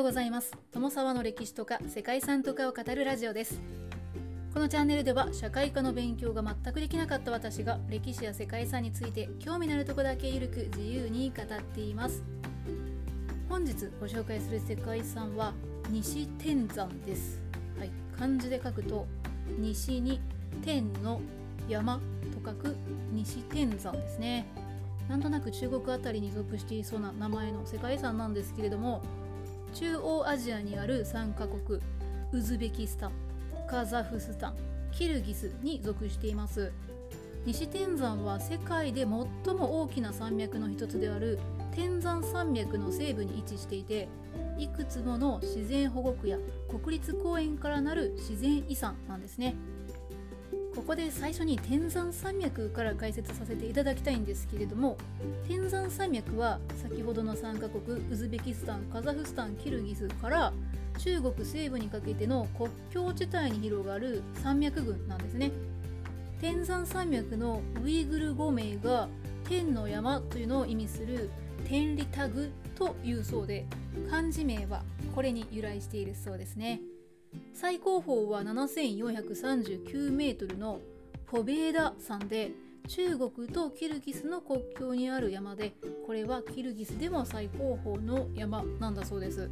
ようございます。友沢の歴史とか世界遺産とかを語るラジオです。このチャンネルでは社会科の勉強が全くできなかった私が歴史や世界遺産について興味のあるとこだけゆるく自由に語っています。本日ご紹介する世界遺産は西天山です。はい漢字で書くと西に天の山と書く西天山ですね。なんとなく中国あたりに属していそうな名前の世界遺産なんですけれども中央アジアにある3カ国ウズベキスタンカザフスタンキルギスに属しています。西天山は世界で最も大きな山脈の一つである天山山脈の西部に位置していていくつもの自然保護区や国立公園からなる自然遺産なんですね。ここで最初に天山山脈から解説させていただきたいんですけれども天山山脈は先ほどの3カ国ウズベキスタンカザフスタンキルギスから中国西部にかけての国境地帯に広がる山脈群なんですね。天山山脈のウイグル語名が天の山というのを意味する天理タグというそうで漢字名はこれに由来しているそうですね。最高峰は7439メートルのポベーダ山で中国とキルギスの国境にある山でこれはキルギスでも最高峰の山なんだそうです。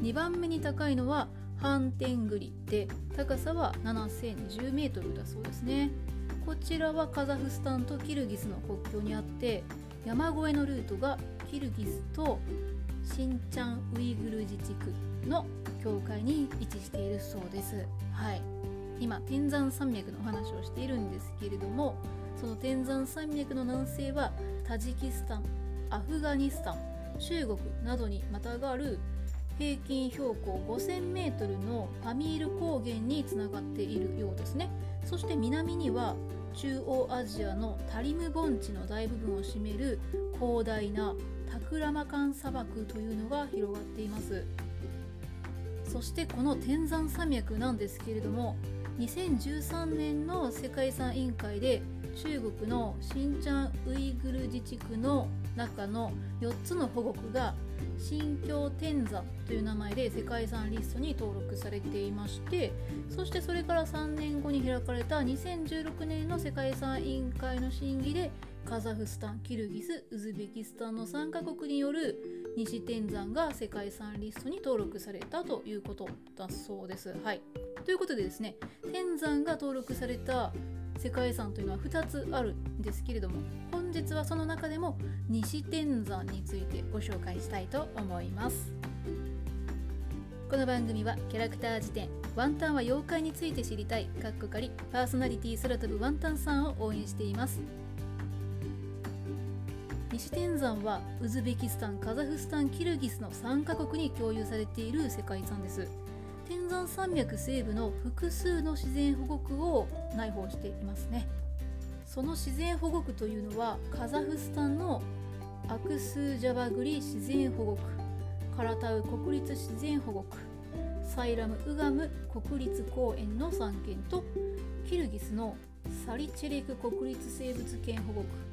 2番目に高いのはハンテングリで高さは7020メートルだそうですね。こちらはカザフスタンとキルギスの国境にあって山越えのルートがキルギスとシンチャンウイグル自治区の境界に位置しているそうです。はい、今天山山脈のお話をしているんですけれどもその天山山脈の南西はタジキスタンアフガニスタン中国などにまたがる平均標高 5000m のパミール高原につながっているようですね。そして南には中央アジアのタリム盆地の大部分を占める広大なタクラマカン砂漠というのが広がっています。そしてこの天山山脈なんですけれども2013年の世界遺産委員会で中国のシンチャンウイグル自治区の中の4つの保護区が新疆天山という名前で世界遺産リストに登録されていましてそしてそれから3年後に開かれた2016年の世界遺産委員会の審議でカザフスタンキルギスウズベキスタンの3カ国による西天山が世界遺産リストに登録されたということだそうです。はい、ということでですね天山が登録された世界遺産というのは2つあるんですけれども本日はその中でも西天山についてご紹介したいと思います。この番組はキャラクター辞典ワンタンは妖怪について知りたいかっこかりパーソナリティ空飛ぶワンタンさんを応援しています。西天山はウズベキスタンカザフスタンキルギスの3カ国に共有されている世界遺産です。天山山脈西部の複数の自然保護区を内包していますね。その自然保護区というのはカザフスタンのアクスージャバグリ自然保護区カラタウ国立自然保護区サイラム・ウガム国立公園の3県とキルギスのサリチェレク国立生物圏保護区。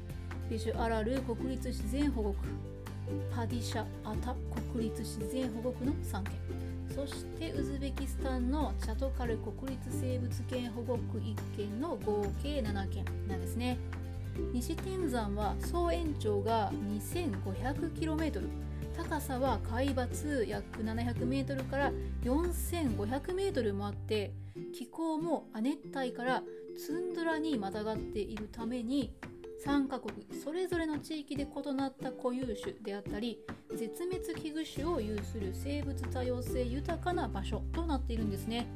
ビシュアラル国立自然保護区パディシャ・アタ国立自然保護区の3県そしてウズベキスタンのチャトカル国立生物圏保護区1県の合計7県なんですね。西天山は総延長が 2500km 高さは海抜約 700m から 4500m もあって気候も亜熱帯からツンドラにまたがっているために3カ国それぞれの地域で異なった固有種であったり絶滅危惧種を有する生物多様性豊かな場所となっているんですね。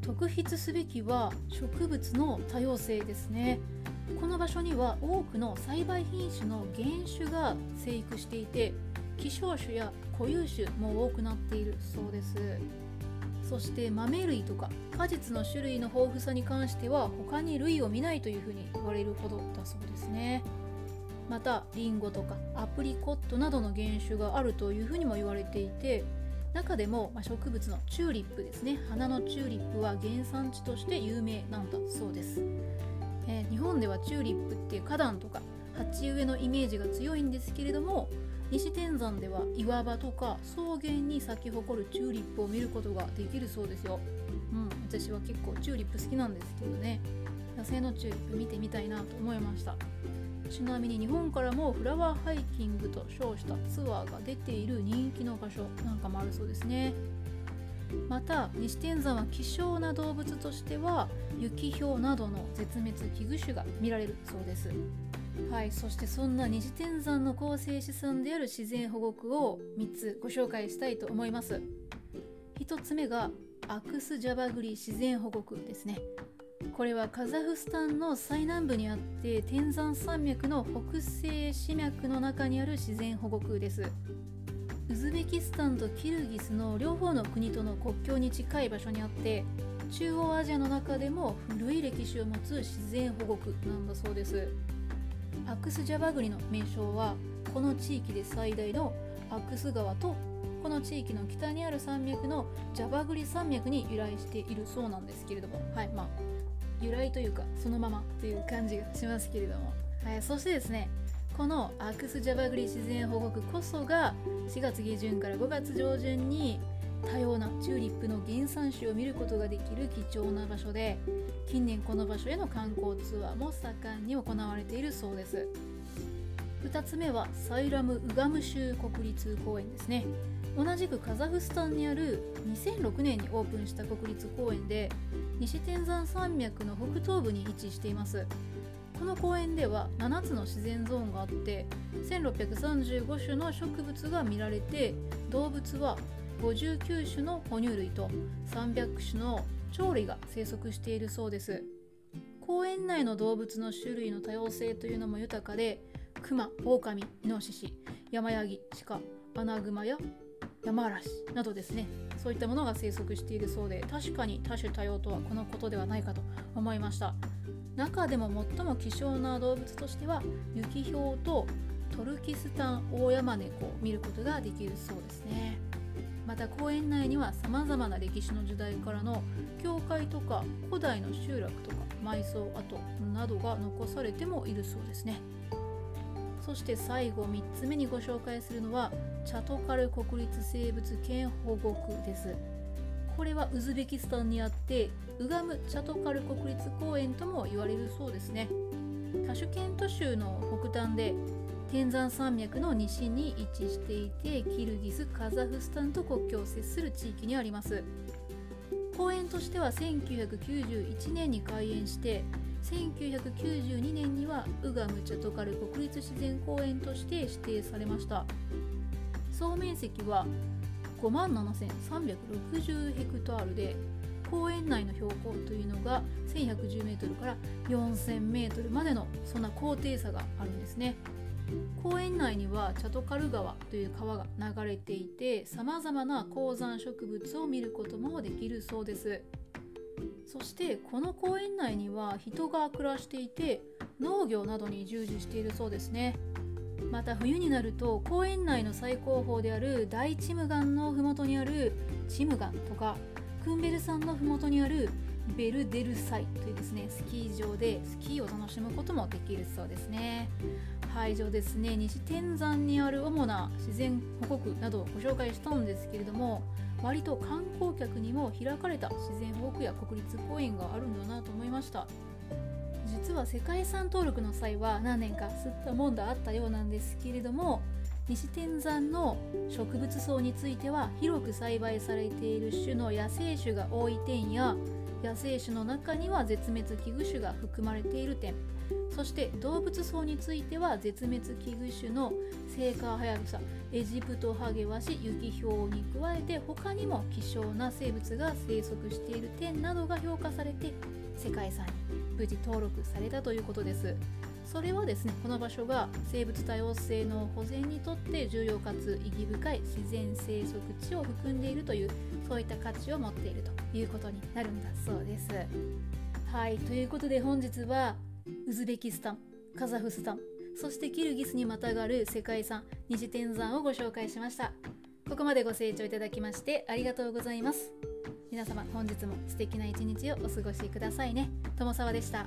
特筆すべきは植物の多様性ですね。この場所には多くの栽培品種の原種が生育していて希少種や固有種も多くなっているそうです。そして豆類とか果実の種類の豊富さに関しては他に類を見ないというふうに言われるほどだそうですね。またリンゴとかアプリコットなどの原種があるというふうにも言われていて中でも植物のチューリップですね。花のチューリップは原産地として有名なんだそうです、えー、日本ではチューリップって花壇とか鉢植えのイメージが強いんですけれども西天山では岩場とか草原に咲き誇るチューリップを見ることができるそうですよ。うん、私は結構チューリップ好きなんですけどね。野生のチューリップ見てみたいなと思いました。ちなみに日本からもフラワーハイキングと称したツアーが出ている人気の場所なんかもあるそうですね。また西天山は希少な動物としては雪ヒョウなどの絶滅危惧種が見られるそうです。はいそしてそんな西天山の構成資産である自然保護区を3つご紹介したいと思います。1つ目がアクスジャバグリ自然保護区ですね。これはカザフスタンの最南部にあって天山山脈の北西支脈の中にある自然保護区です。ウズベキスタンとキルギスの両方の国との国境に近い場所にあって中央アジアの中でも古い歴史を持つ自然保護区なんだそうです。アクスジャバグリの名称はこの地域で最大のアクス川とこの地域の北にある山脈のジャバグリ山脈に由来しているそうなんですけれどもはいまあ由来というかそのままという感じがしますけれども、はい、そしてですねこのアクスジャバグリ自然保護区こそが4月下旬から5月上旬に多様なチューリップの原産種を見ることができる貴重な場所で近年この場所への観光ツアーも盛んに行われているそうです。2つ目はサイラム・ウガム州国立公園ですね。同じくカザフスタンにある2006年にオープンした国立公園で西天山山脈の北東部に位置しています。この公園では7つの自然ゾーンがあって1635種の植物が見られて動物は59種の哺乳類と300種の鳥類が生息しているそうです。公園内の動物の種類の多様性というのも豊かでクマ、オオカミ、イノシシ、ヤマヤギ、シカ、アナグマやヤマアラシなどですね。そういったものが生息しているそうで確かに多種多様とはこのことではないかと思いました。中でも最も希少な動物としてはユキヒョウとトルキスタンオオヤマネコを見ることができるそうですね。また公園内にはさまざまな歴史の時代からの教会とか古代の集落とか埋葬跡などが残されてもいるそうですね。そして最後3つ目にご紹介するのはチャトカル国立生物圏保護区です。これはウズベキスタンにあってウガムチャトカル国立公園とも言われるそうですね。タシュケント州の北端で天山山脈の西に位置していてキルギスカザフスタンと国境を接する地域にあります。公園としては1991年に開園して1992年にはウガムチャトカル国立自然公園として指定されました。総面積は5万7360ヘクタールで公園内の標高というのが 1110m から 4000m までのそんな高低差があるんですね。公園内にはチャトカル川という川が流れていてさまざまな高山植物を見ることもできるそうです。そしてこの公園内には人が暮らしていて農業などに従事しているそうですね。また冬になると公園内の最高峰である大チムガンの麓にあるチムガンとかクンベル山の麓にあるベルデルサイというですねスキー場でスキーを楽しむこともできるそうですね。会場ですね。西天山にある主な自然保護区などをご紹介したんですけれども割と観光客にも開かれた自然保護区や国立公園があるんだなと思いました。実は世界遺産登録の際は何年か吸ったもんだあったようなんですけれども西天山の植物層については広く栽培されている種の野生種が多い点や野生種の中には絶滅危惧種が含まれている点。そして動物層については絶滅危惧種のセイカーハヤブサエジプトハゲワシユキヒョウに加えて他にも希少な生物が生息している点などが評価されて世界遺産に無事登録されたということです。それはですねこの場所が生物多様性の保全にとって重要かつ意義深い自然生息地を含んでいるというそういった価値を持っているということになるんだそうです。はいということで本日はウズベキスタンカザフスタンそしてキルギスにまたがる世界遺産虹天山をご紹介しました。ここまでご清聴いただきましてありがとうございます。皆様本日も素敵な一日をお過ごしくださいね。友沢でした。